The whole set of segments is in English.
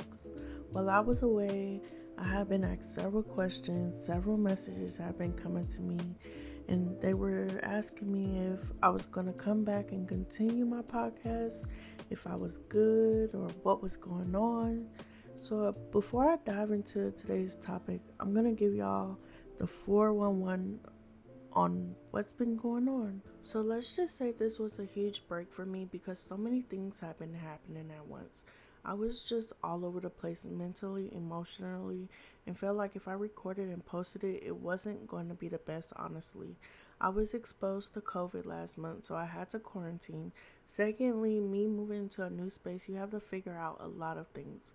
weeks. While I was away, I have been asked several questions, several messages have been coming to me and they were asking me if I was going to come back and continue my podcast, if I was good, or what was going on. So, before I dive into today's topic, I'm going to give y'all the 411 on what's been going on. So, let's just say this was a huge break for me because so many things have been happening at once. I was just all over the place mentally, emotionally, and felt like if I recorded and posted it, it wasn't going to be the best, honestly. I was exposed to COVID last month, so I had to quarantine. Secondly, me moving to a new space, you have to figure out a lot of things.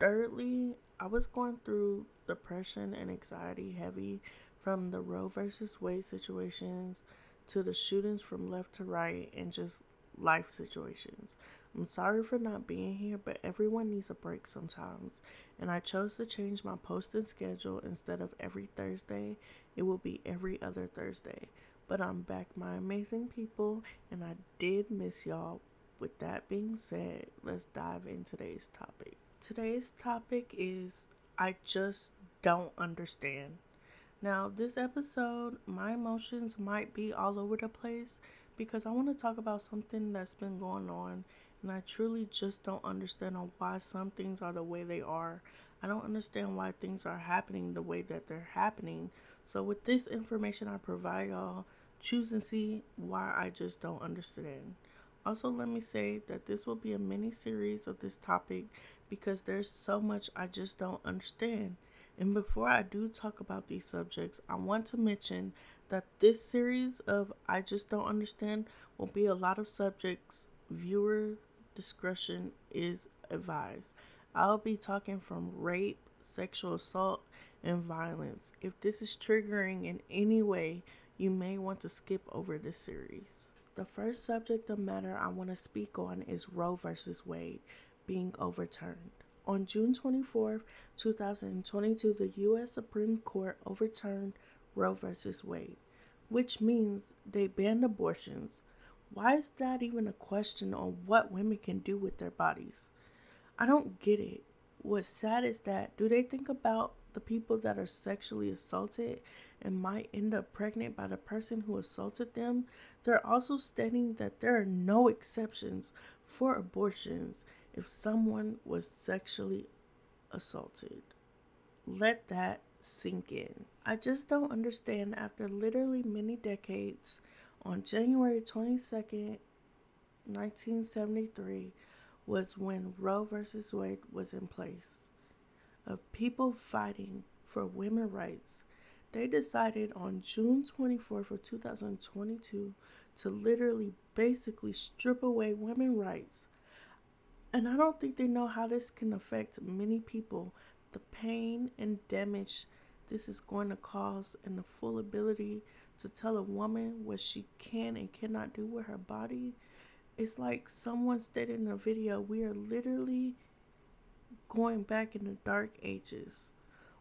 Thirdly, I was going through depression and anxiety heavy from the Roe versus Wade situations to the shootings from left to right and just life situations. I'm sorry for not being here, but everyone needs a break sometimes. And I chose to change my posting schedule instead of every Thursday, it will be every other Thursday. But I'm back, my amazing people, and I did miss y'all. With that being said, let's dive into today's topic. Today's topic is I just don't understand. Now, this episode, my emotions might be all over the place because I want to talk about something that's been going on and I truly just don't understand on why some things are the way they are. I don't understand why things are happening the way that they're happening. So with this information I provide y'all, choose and see why I just don't understand. Also, let me say that this will be a mini series of this topic because there's so much I just don't understand. And before I do talk about these subjects, I want to mention that this series of I Just Don't Understand will be a lot of subjects viewer discretion is advised. I'll be talking from rape, sexual assault, and violence. If this is triggering in any way, you may want to skip over this series. The first subject of matter I want to speak on is Roe versus Wade being overturned. On June 24, 2022, the U.S. Supreme Court overturned Roe versus Wade, which means they banned abortions. Why is that even a question on what women can do with their bodies? I don't get it. What's sad is that do they think about the people that are sexually assaulted and might end up pregnant by the person who assaulted them? They're also stating that there are no exceptions for abortions if someone was sexually assaulted. Let that sink in. I just don't understand after literally many decades, on January 22nd, 1973, was when Roe versus Wade was in place. Of people fighting for women's rights, they decided on June 24th of 2022 to literally basically strip away women's rights and I don't think they know how this can affect many people. The pain and damage this is going to cause, and the full ability to tell a woman what she can and cannot do with her body. It's like someone stated in a video we are literally going back in the dark ages.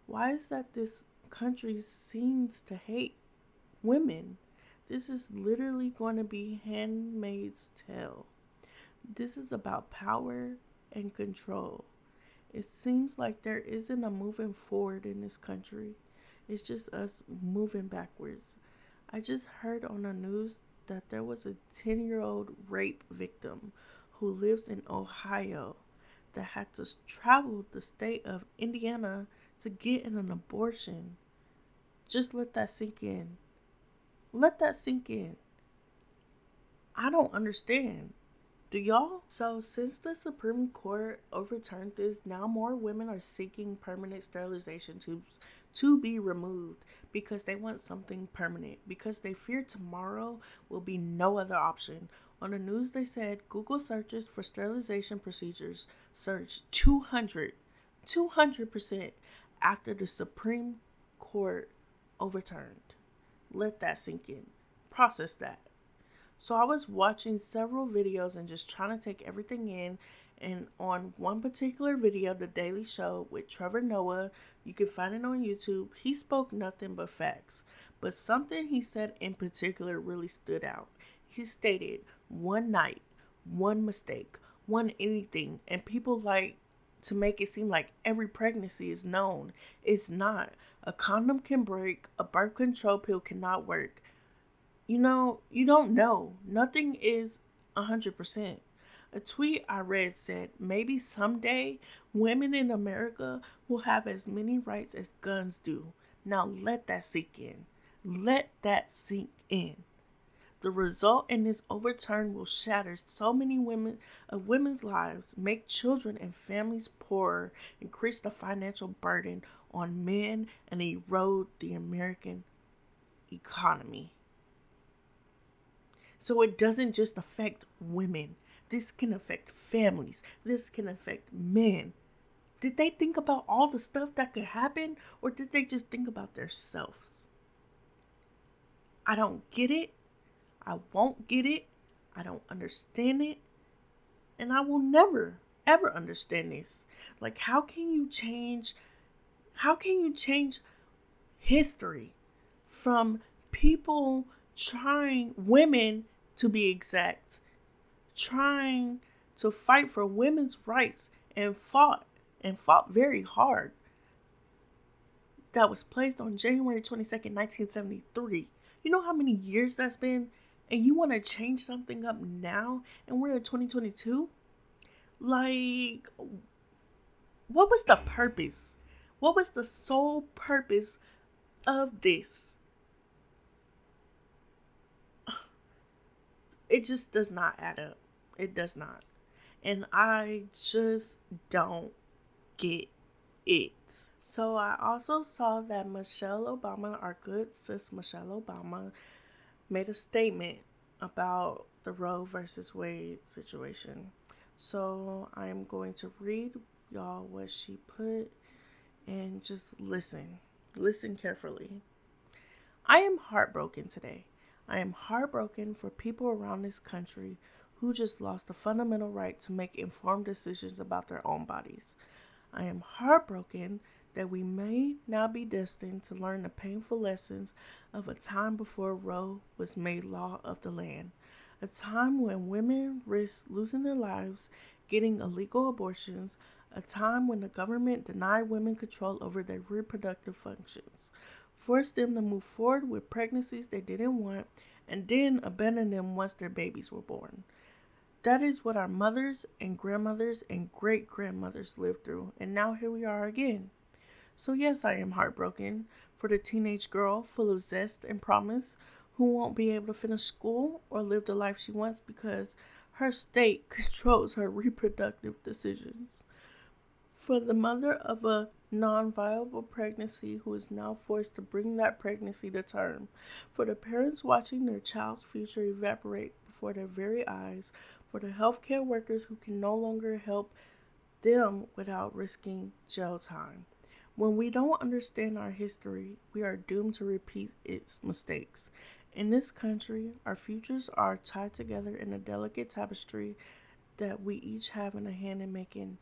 Why is that this country seems to hate women? This is literally going to be Handmaid's Tale. This is about power and control. It seems like there isn't a moving forward in this country. It's just us moving backwards. I just heard on the news that there was a 10 year old rape victim who lives in Ohio that had to travel the state of Indiana to get an abortion. Just let that sink in. Let that sink in. I don't understand. Do y'all? So, since the Supreme Court overturned this, now more women are seeking permanent sterilization tubes to be removed because they want something permanent, because they fear tomorrow will be no other option. On the news, they said Google searches for sterilization procedures surged 200, 200% after the Supreme Court overturned. Let that sink in. Process that. So I was watching several videos and just trying to take everything in. And on one particular video, The Daily Show with Trevor Noah, you can find it on YouTube, he spoke nothing but facts. But something he said in particular really stood out. He stated, one night, one mistake, one anything, and people like to make it seem like every pregnancy is known. It's not. A condom can break, a birth control pill cannot work. You know, you don't know. Nothing is 100%. A tweet I read said maybe someday women in America will have as many rights as guns do. Now let that sink in. Let that sink in. The result in this overturn will shatter so many women of women's lives, make children and families poorer, increase the financial burden on men, and erode the American economy. So it doesn't just affect women. This can affect families. This can affect men. Did they think about all the stuff that could happen or did they just think about themselves? I don't get it I won't get it. I don't understand it. And I will never, ever understand this. Like, how can you change? How can you change history from people trying, women to be exact, trying to fight for women's rights and fought and fought very hard? That was placed on January 22nd, 1973. You know how many years that's been? and you want to change something up now and we're in 2022 like what was the purpose what was the sole purpose of this it just does not add up it does not and i just don't get it so i also saw that michelle obama our good sis michelle obama made a statement about the Roe versus Wade situation. So I'm going to read y'all what she put and just listen. Listen carefully. I am heartbroken today. I am heartbroken for people around this country who just lost the fundamental right to make informed decisions about their own bodies. I am heartbroken that we may now be destined to learn the painful lessons of a time before Roe was made law of the land, a time when women risked losing their lives getting illegal abortions, a time when the government denied women control over their reproductive functions, forced them to move forward with pregnancies they didn't want, and then abandoned them once their babies were born. That is what our mothers and grandmothers and great grandmothers lived through, and now here we are again. So, yes, I am heartbroken for the teenage girl full of zest and promise who won't be able to finish school or live the life she wants because her state controls her reproductive decisions. For the mother of a non viable pregnancy who is now forced to bring that pregnancy to term. For the parents watching their child's future evaporate before their very eyes. For the healthcare workers who can no longer help them without risking jail time. When we don't understand our history, we are doomed to repeat its mistakes. In this country, our futures are tied together in a delicate tapestry that we each have in a hand in making.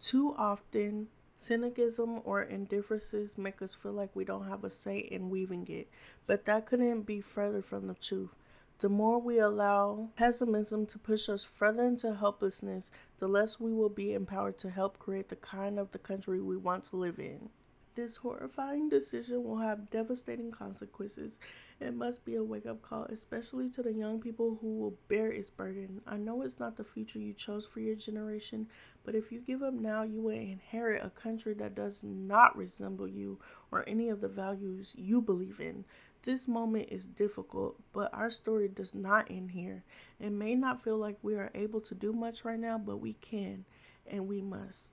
Too often, cynicism or indifferences make us feel like we don't have a say in weaving it, but that couldn't be further from the truth. The more we allow pessimism to push us further into helplessness, the less we will be empowered to help create the kind of the country we want to live in. This horrifying decision will have devastating consequences. It must be a wake up call, especially to the young people who will bear its burden. I know it's not the future you chose for your generation, but if you give up now, you will inherit a country that does not resemble you or any of the values you believe in. This moment is difficult, but our story does not end here. It may not feel like we are able to do much right now, but we can and we must.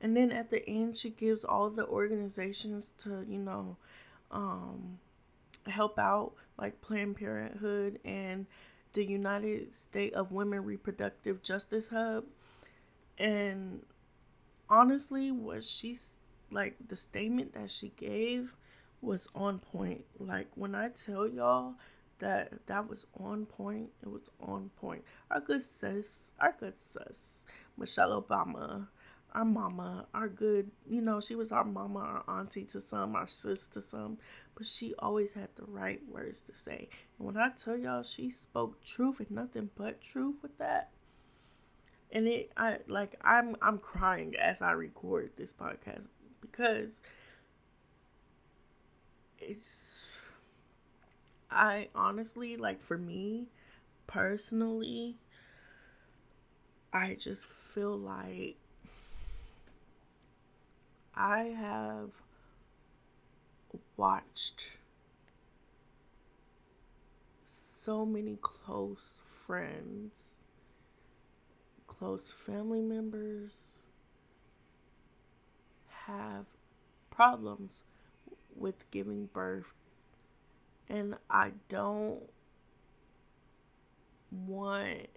And then at the end, she gives all the organizations to, you know, um, help out, like Planned Parenthood and the United States of Women Reproductive Justice Hub. And honestly, what she's like, the statement that she gave was on point. Like, when I tell y'all that that was on point. It was on point. Our good sis, our good sis, Michelle Obama, our mama, our good, you know, she was our mama, our auntie to some, our sis to some, but she always had the right words to say. And when I tell y'all she spoke truth and nothing but truth with that, and it I like I'm I'm crying as I record this podcast because it's I honestly like for me personally I just feel like I have watched so many close friends, close family members have problems with giving birth. And I don't want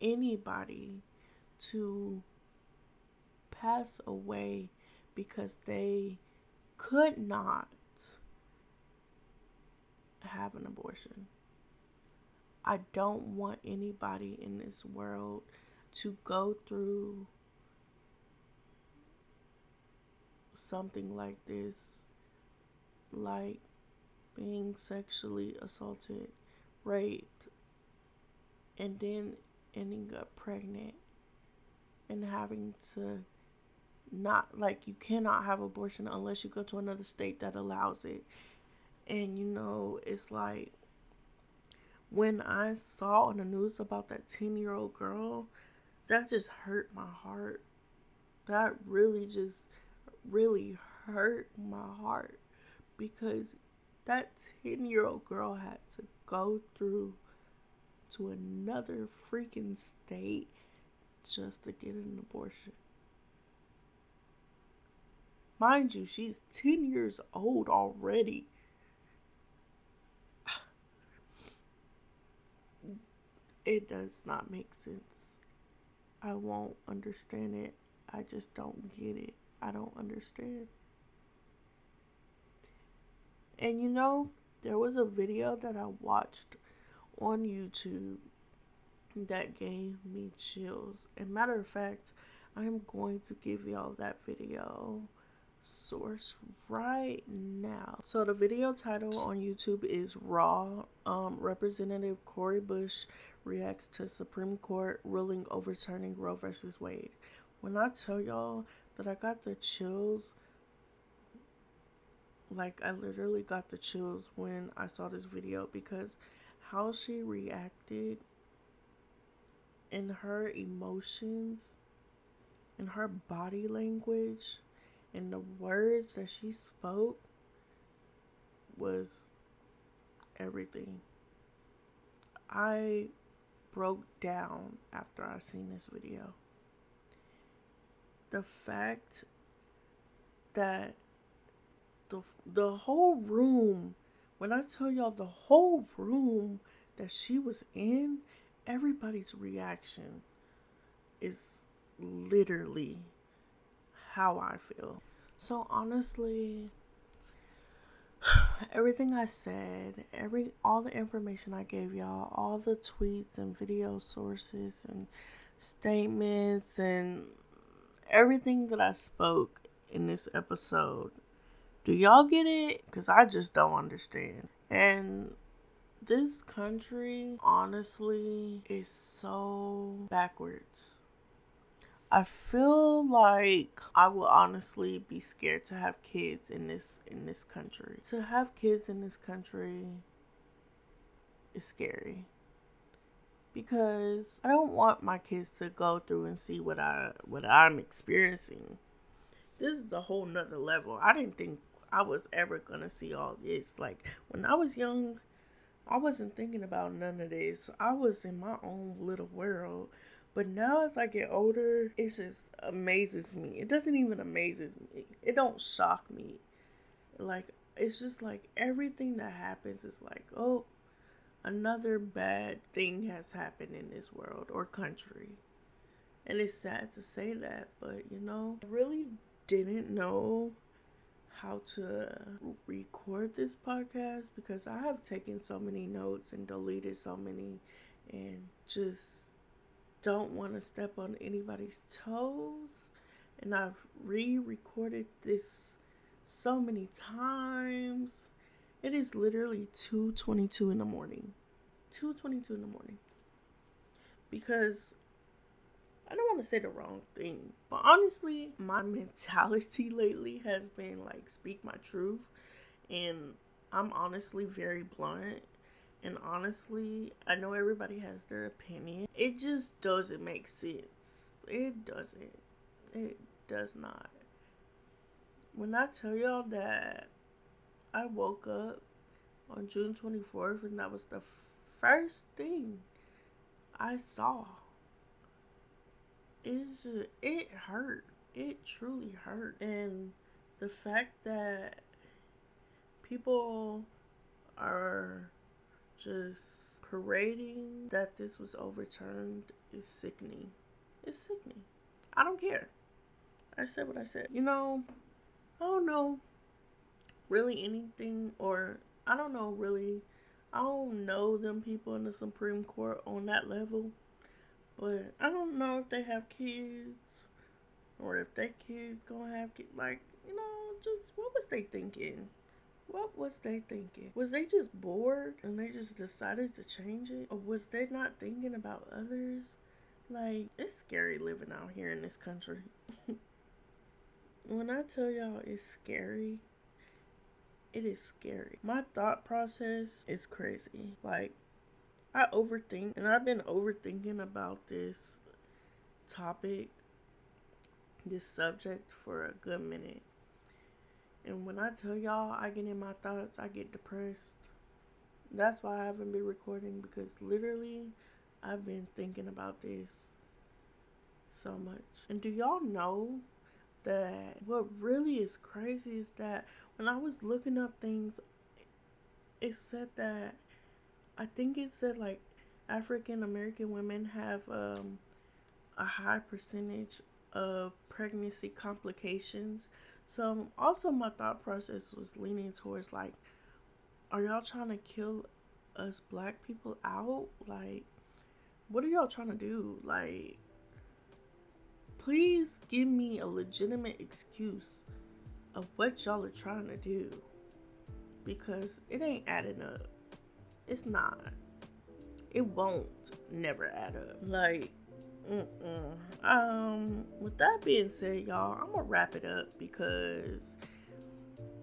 anybody to pass away because they could not have an abortion. I don't want anybody in this world to go through something like this, like being sexually assaulted, raped, and then ending up pregnant and having to not like you cannot have abortion unless you go to another state that allows it. And you know, it's like when I saw on the news about that 10 year old girl, that just hurt my heart. That really just really hurt my heart because that 10 year old girl had to go through to another freaking state just to get an abortion. Mind you, she's 10 years old already. It does not make sense. I won't understand it. I just don't get it. I don't understand. And you know, there was a video that I watched on YouTube that gave me chills. And matter of fact, I'm going to give y'all that video source right now. So the video title on YouTube is Raw. Um, Representative Cori Bush reacts to Supreme Court ruling overturning Roe versus Wade. When I tell y'all that I got the chills, like I literally got the chills when I saw this video because how she reacted and her emotions and her body language and the words that she spoke was everything. I broke down after I seen this video. The fact that the the whole room, when I tell y'all the whole room that she was in, everybody's reaction is literally how I feel. So honestly, everything I said, every all the information I gave y'all, all the tweets and video sources and statements and everything that I spoke in this episode. Do y'all get it? Cuz I just don't understand. And this country honestly is so backwards. I feel like I will honestly be scared to have kids in this in this country. To have kids in this country is scary. Because I don't want my kids to go through and see what I what I'm experiencing. This is a whole nother level. I didn't think I was ever gonna see all this. Like when I was young, I wasn't thinking about none of this. I was in my own little world but now as I get older, it just amazes me. It doesn't even amazes me. It don't shock me. Like it's just like everything that happens is like, oh, another bad thing has happened in this world or country. And it's sad to say that, but you know, I really didn't know how to record this podcast because I have taken so many notes and deleted so many and just don't want to step on anybody's toes. And I've re recorded this so many times. It is literally 2:22 in the morning. 2:22 in the morning. Because I don't want to say the wrong thing, but honestly, my mentality lately has been like speak my truth and I'm honestly very blunt and honestly, I know everybody has their opinion. It just doesn't make sense. It doesn't. It does not. When I tell y'all that I woke up on June 24th and that was the first thing I saw just, it hurt. It truly hurt. And the fact that people are just parading that this was overturned is sickening. It's sickening. I don't care. I said what I said. You know, I don't know really anything, or I don't know really. I don't know them people in the Supreme Court on that level. But I don't know if they have kids or if their kids gonna have kids. Like, you know, just what was they thinking? What was they thinking? Was they just bored and they just decided to change it? Or was they not thinking about others? Like, it's scary living out here in this country. when I tell y'all it's scary, it is scary. My thought process is crazy. Like, I overthink, and I've been overthinking about this topic, this subject for a good minute. And when I tell y'all I get in my thoughts, I get depressed. That's why I haven't been recording because literally I've been thinking about this so much. And do y'all know that what really is crazy is that when I was looking up things, it said that I think it said like African American women have um, a high percentage of pregnancy complications. So also my thought process was leaning towards like, are y'all trying to kill us black people out? Like, what are y'all trying to do? Like, please give me a legitimate excuse of what y'all are trying to do because it ain't adding up. It's not. It won't never add up. Like, mm-mm. um, with that being said, y'all, I'm gonna wrap it up because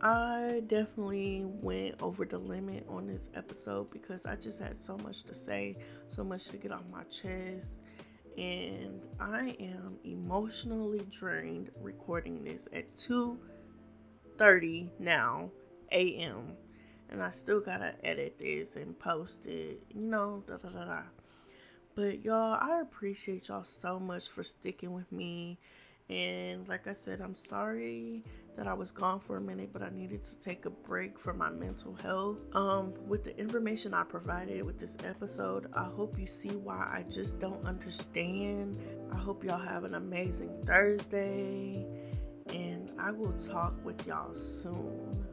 I definitely went over the limit on this episode because I just had so much to say, so much to get off my chest. And I am emotionally drained recording this at 2:30 now a.m and I still gotta edit this and post it, you know, da da da da. But y'all, I appreciate y'all so much for sticking with me. And like I said, I'm sorry that I was gone for a minute, but I needed to take a break for my mental health. Um, with the information I provided with this episode, I hope you see why I just don't understand. I hope y'all have an amazing Thursday, and I will talk with y'all soon.